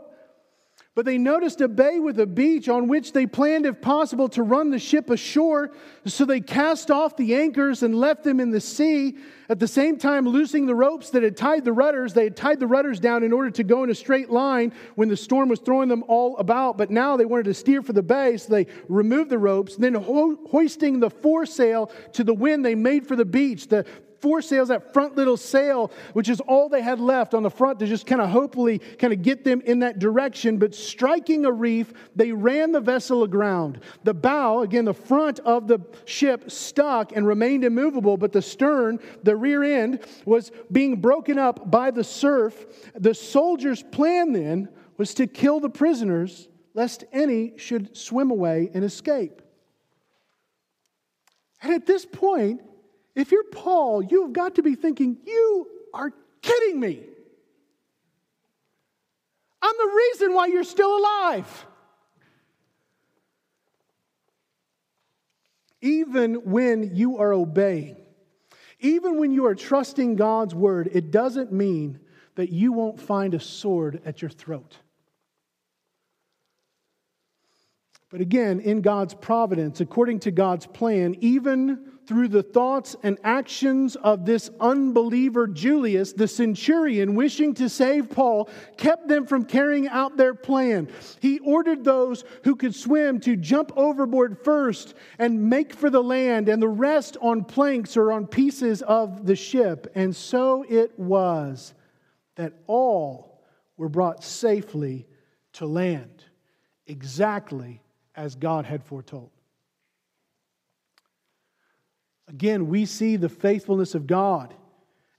But they noticed a bay with a beach on which they planned, if possible, to run the ship ashore. So they cast off the anchors and left them in the sea. At the same time, loosing the ropes that had tied the rudders, they had tied the rudders down in order to go in a straight line when the storm was throwing them all about. But now they wanted to steer for the bay, so they removed the ropes. Then, ho- hoisting the foresail to the wind, they made for the beach. The foresails, that front little sail, which is all they had left on the front to just kind of hopefully kind of get them in that direction. But striking a reef, they ran the vessel aground. The bow, again, the front of the ship stuck and remained immovable, but the stern, the rear end, was being broken up by the surf. The soldiers' plan then was to kill the prisoners, lest any should swim away and escape. And at this point, if you're Paul, you've got to be thinking, you are kidding me. I'm the reason why you're still alive. Even when you are obeying, Even when you are trusting God's word, it doesn't mean that you won't find a sword at your throat. But again, in God's providence, according to God's plan, even through the thoughts and actions of this unbeliever Julius, the centurion wishing to save Paul, kept them from carrying out their plan. He ordered those who could swim to jump overboard first and make for the land, and the rest on planks or on pieces of the ship. And so it was that all were brought safely to land, exactly as God had foretold. Again, we see the faithfulness of God.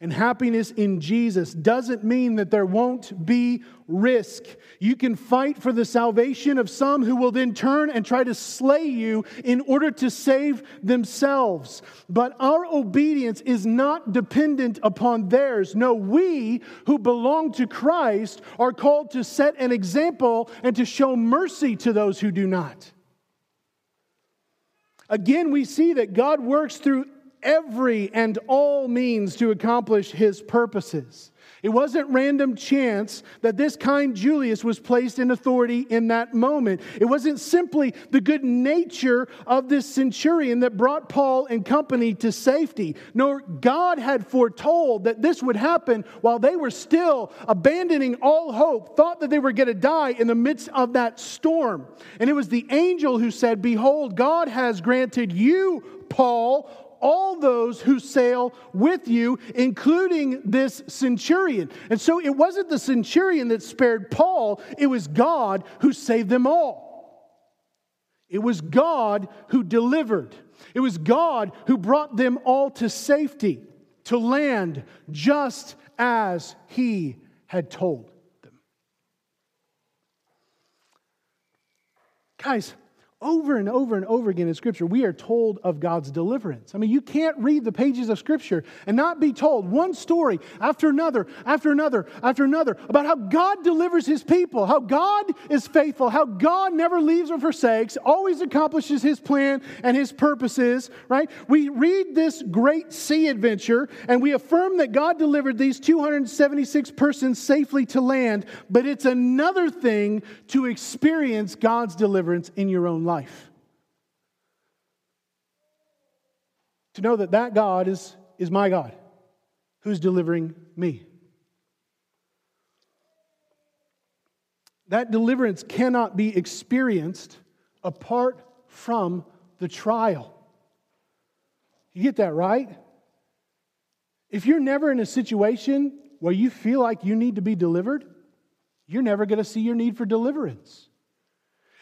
And happiness in Jesus doesn't mean that there won't be risk. You can fight for the salvation of some who will then turn and try to slay you in order to save themselves. But our obedience is not dependent upon theirs. No, we who belong to Christ are called to set an example and to show mercy to those who do not. Again, we see that God works through every and all means to accomplish his purposes. It wasn't random chance that this kind Julius was placed in authority in that moment. It wasn't simply the good nature of this centurion that brought Paul and company to safety. Nor God had foretold that this would happen while they were still abandoning all hope, thought that they were going to die in the midst of that storm. And it was the angel who said, Behold, God has granted you, Paul, all those who sail with you, including this centurion. And so it wasn't the centurion that spared Paul, it was God who saved them all. It was God who delivered. It was God who brought them all to safety, to land, just as He had told them. Guys, over and over and over again in Scripture, we are told of God's deliverance. I mean, you can't read the pages of Scripture and not be told one story after another, after another, after another about how God delivers His people, how God is faithful, how God never leaves or forsakes, always accomplishes His plan and His purposes, right? We read this great sea adventure and we affirm that God delivered these 276 persons safely to land, but it's another thing to experience God's deliverance in your own life. To know that that God is, is my God who's delivering me. That deliverance cannot be experienced apart from the trial. You get that right? If you're never in a situation where you feel like you need to be delivered, you're never going to see your need for deliverance.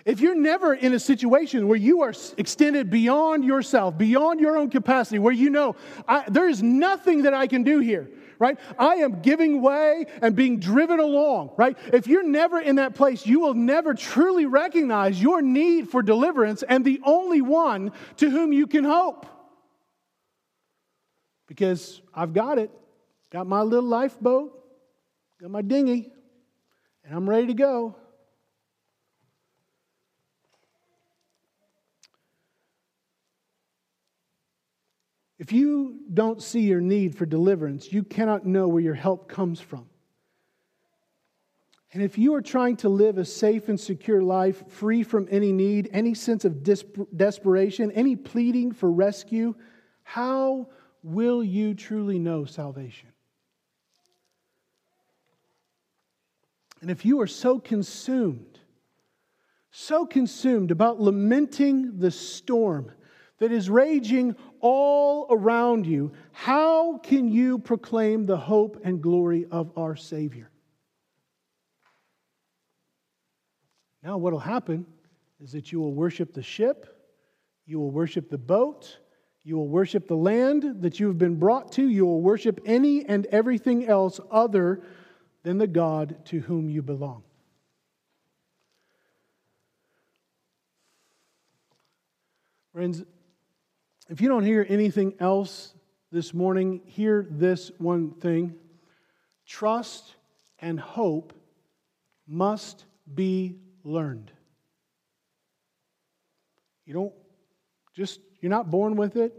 If you're never in a situation where you are extended beyond yourself, beyond your own capacity, where you know, there is nothing that I can do here, right? I am giving way and being driven along, right? If you're never in that place, you will never truly recognize your need for deliverance and the only one to whom you can hope. Because I've got it, got my little lifeboat, got my dinghy, and I'm ready to go. If you don't see your need for deliverance, you cannot know where your help comes from. And if you are trying to live a safe and secure life, free from any need, any sense of desperation, any pleading for rescue, how will you truly know salvation? And if you are so consumed, so consumed about lamenting the storm that is raging all around you, how can you proclaim the hope and glory of our Savior? Now, what will happen is that you will worship the ship, you will worship the boat, you will worship the land that you have been brought to, you will worship any and everything else other than the God to whom you belong. Friends, if you don't hear anything else this morning, hear this one thing trust and hope must be learned. You don't just, you're not born with it.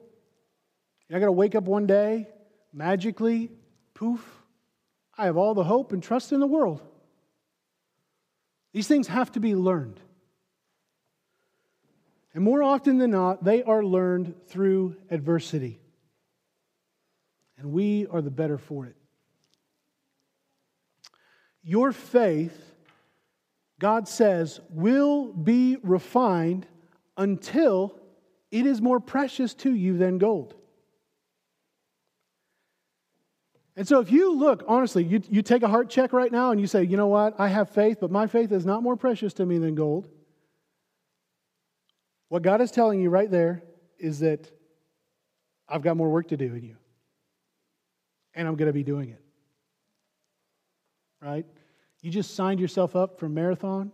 You're not going to wake up one day, magically, poof, I have all the hope and trust in the world. These things have to be learned. And more often than not, they are learned through adversity. And we are the better for it. Your faith, God says, will be refined until it is more precious to you than gold. And so, if you look, honestly, you, you take a heart check right now and you say, you know what, I have faith, but my faith is not more precious to me than gold. What God is telling you right there is that I've got more work to do in you. And I'm going to be doing it. Right? You just signed yourself up for marathon.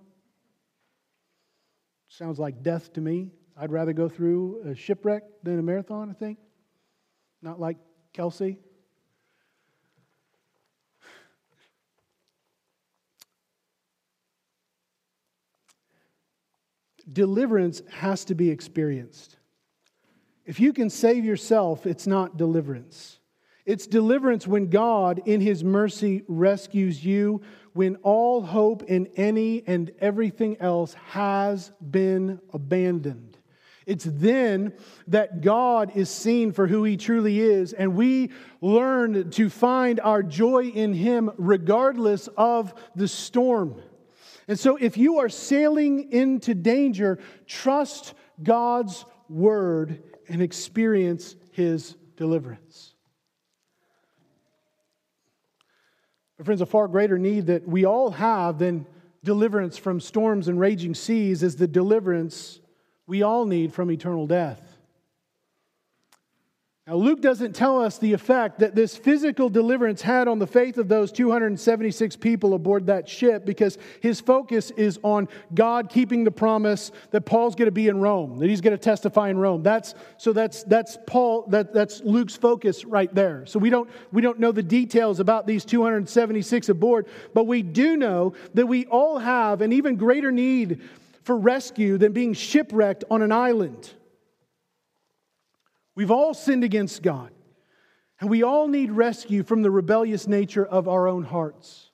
Sounds like death to me. I'd rather go through a shipwreck than a marathon, I think. Not like Kelsey. Deliverance has to be experienced. If you can save yourself, it's not deliverance. It's deliverance when God, in His mercy, rescues you, when all hope in any and everything else has been abandoned. It's then that God is seen for who He truly is, and we learn to find our joy in Him regardless of the storm. And so, if you are sailing into danger, trust God's word and experience his deliverance. My friends, a far greater need that we all have than deliverance from storms and raging seas is the deliverance we all need from eternal death. Now, Luke doesn't tell us the effect that this physical deliverance had on the faith of those 276 people aboard that ship because his focus is on God keeping the promise that Paul's going to be in Rome, that he's going to testify in Rome. That's, so that's, that's Paul, that, that's Luke's focus right there. So we don't, we don't know the details about these 276 aboard, but we do know that we all have an even greater need for rescue than being shipwrecked on an island. We've all sinned against God, and we all need rescue from the rebellious nature of our own hearts.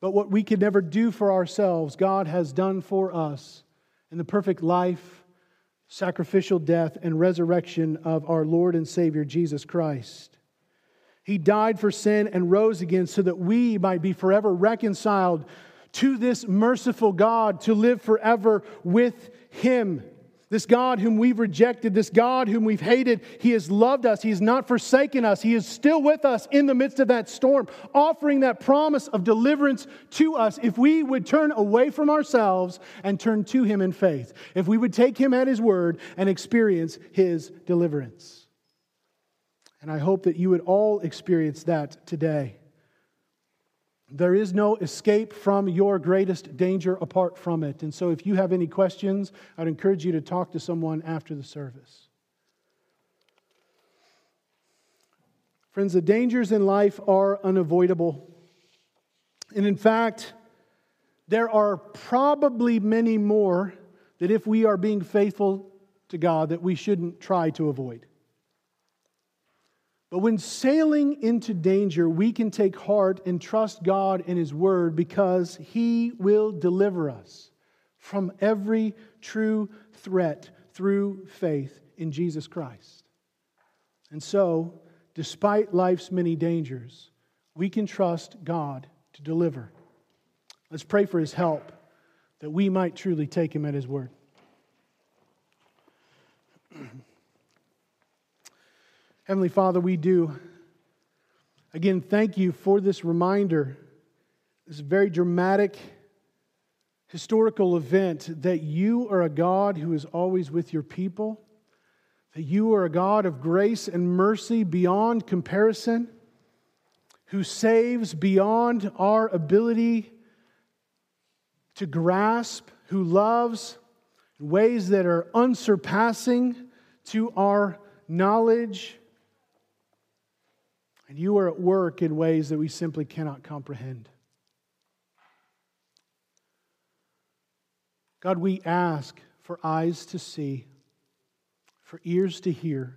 But what we could never do for ourselves, God has done for us in the perfect life, sacrificial death, and resurrection of our Lord and Savior Jesus Christ. He died for sin and rose again so that we might be forever reconciled to this merciful God, to live forever with Him. This God whom we've rejected, this God whom we've hated, He has loved us. He has not forsaken us. He is still with us in the midst of that storm, offering that promise of deliverance to us if we would turn away from ourselves and turn to Him in faith, if we would take Him at His word and experience His deliverance. And I hope that you would all experience that today. There is no escape from your greatest danger apart from it. And so, if you have any questions, I'd encourage you to talk to someone after the service. Friends, the dangers in life are unavoidable. And in fact, there are probably many more that if we are being faithful to God that we shouldn't try to avoid. But when sailing into danger, we can take heart and trust God and His Word because He will deliver us from every true threat through faith in Jesus Christ. And so, despite life's many dangers, we can trust God to deliver. Let's pray for His help that we might truly take Him at His Word. Heavenly Father, we do. Again, thank you for this reminder, this very dramatic historical event that you are a God who is always with your people, that you are a God of grace and mercy beyond comparison, who saves beyond our ability to grasp, who loves in ways that are unsurpassing to our knowledge and you are at work in ways that we simply cannot comprehend. God, we ask for eyes to see, for ears to hear,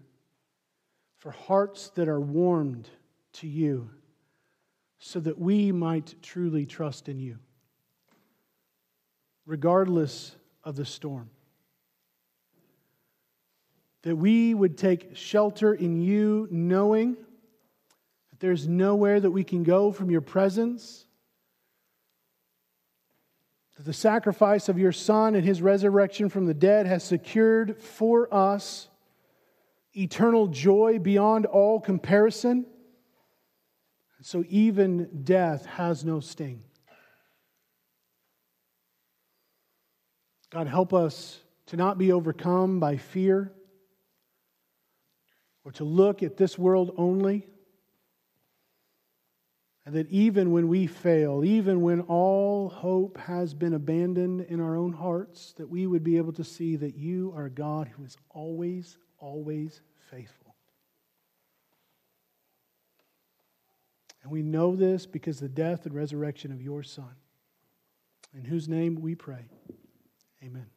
for hearts that are warmed to you, so that we might truly trust in you, regardless of the storm. That we would take shelter in you, knowing there's nowhere that we can go from your presence the sacrifice of your Son and his resurrection from the dead has secured for us eternal joy beyond all comparison. So even death has no sting. God, help us to not be overcome by fear or to look at this world only and that even when we fail, even when all hope has been abandoned in our own hearts, that we would be able to see that you are God who is always, always faithful. And we know this because the death and resurrection of your Son, in whose name we pray. Amen.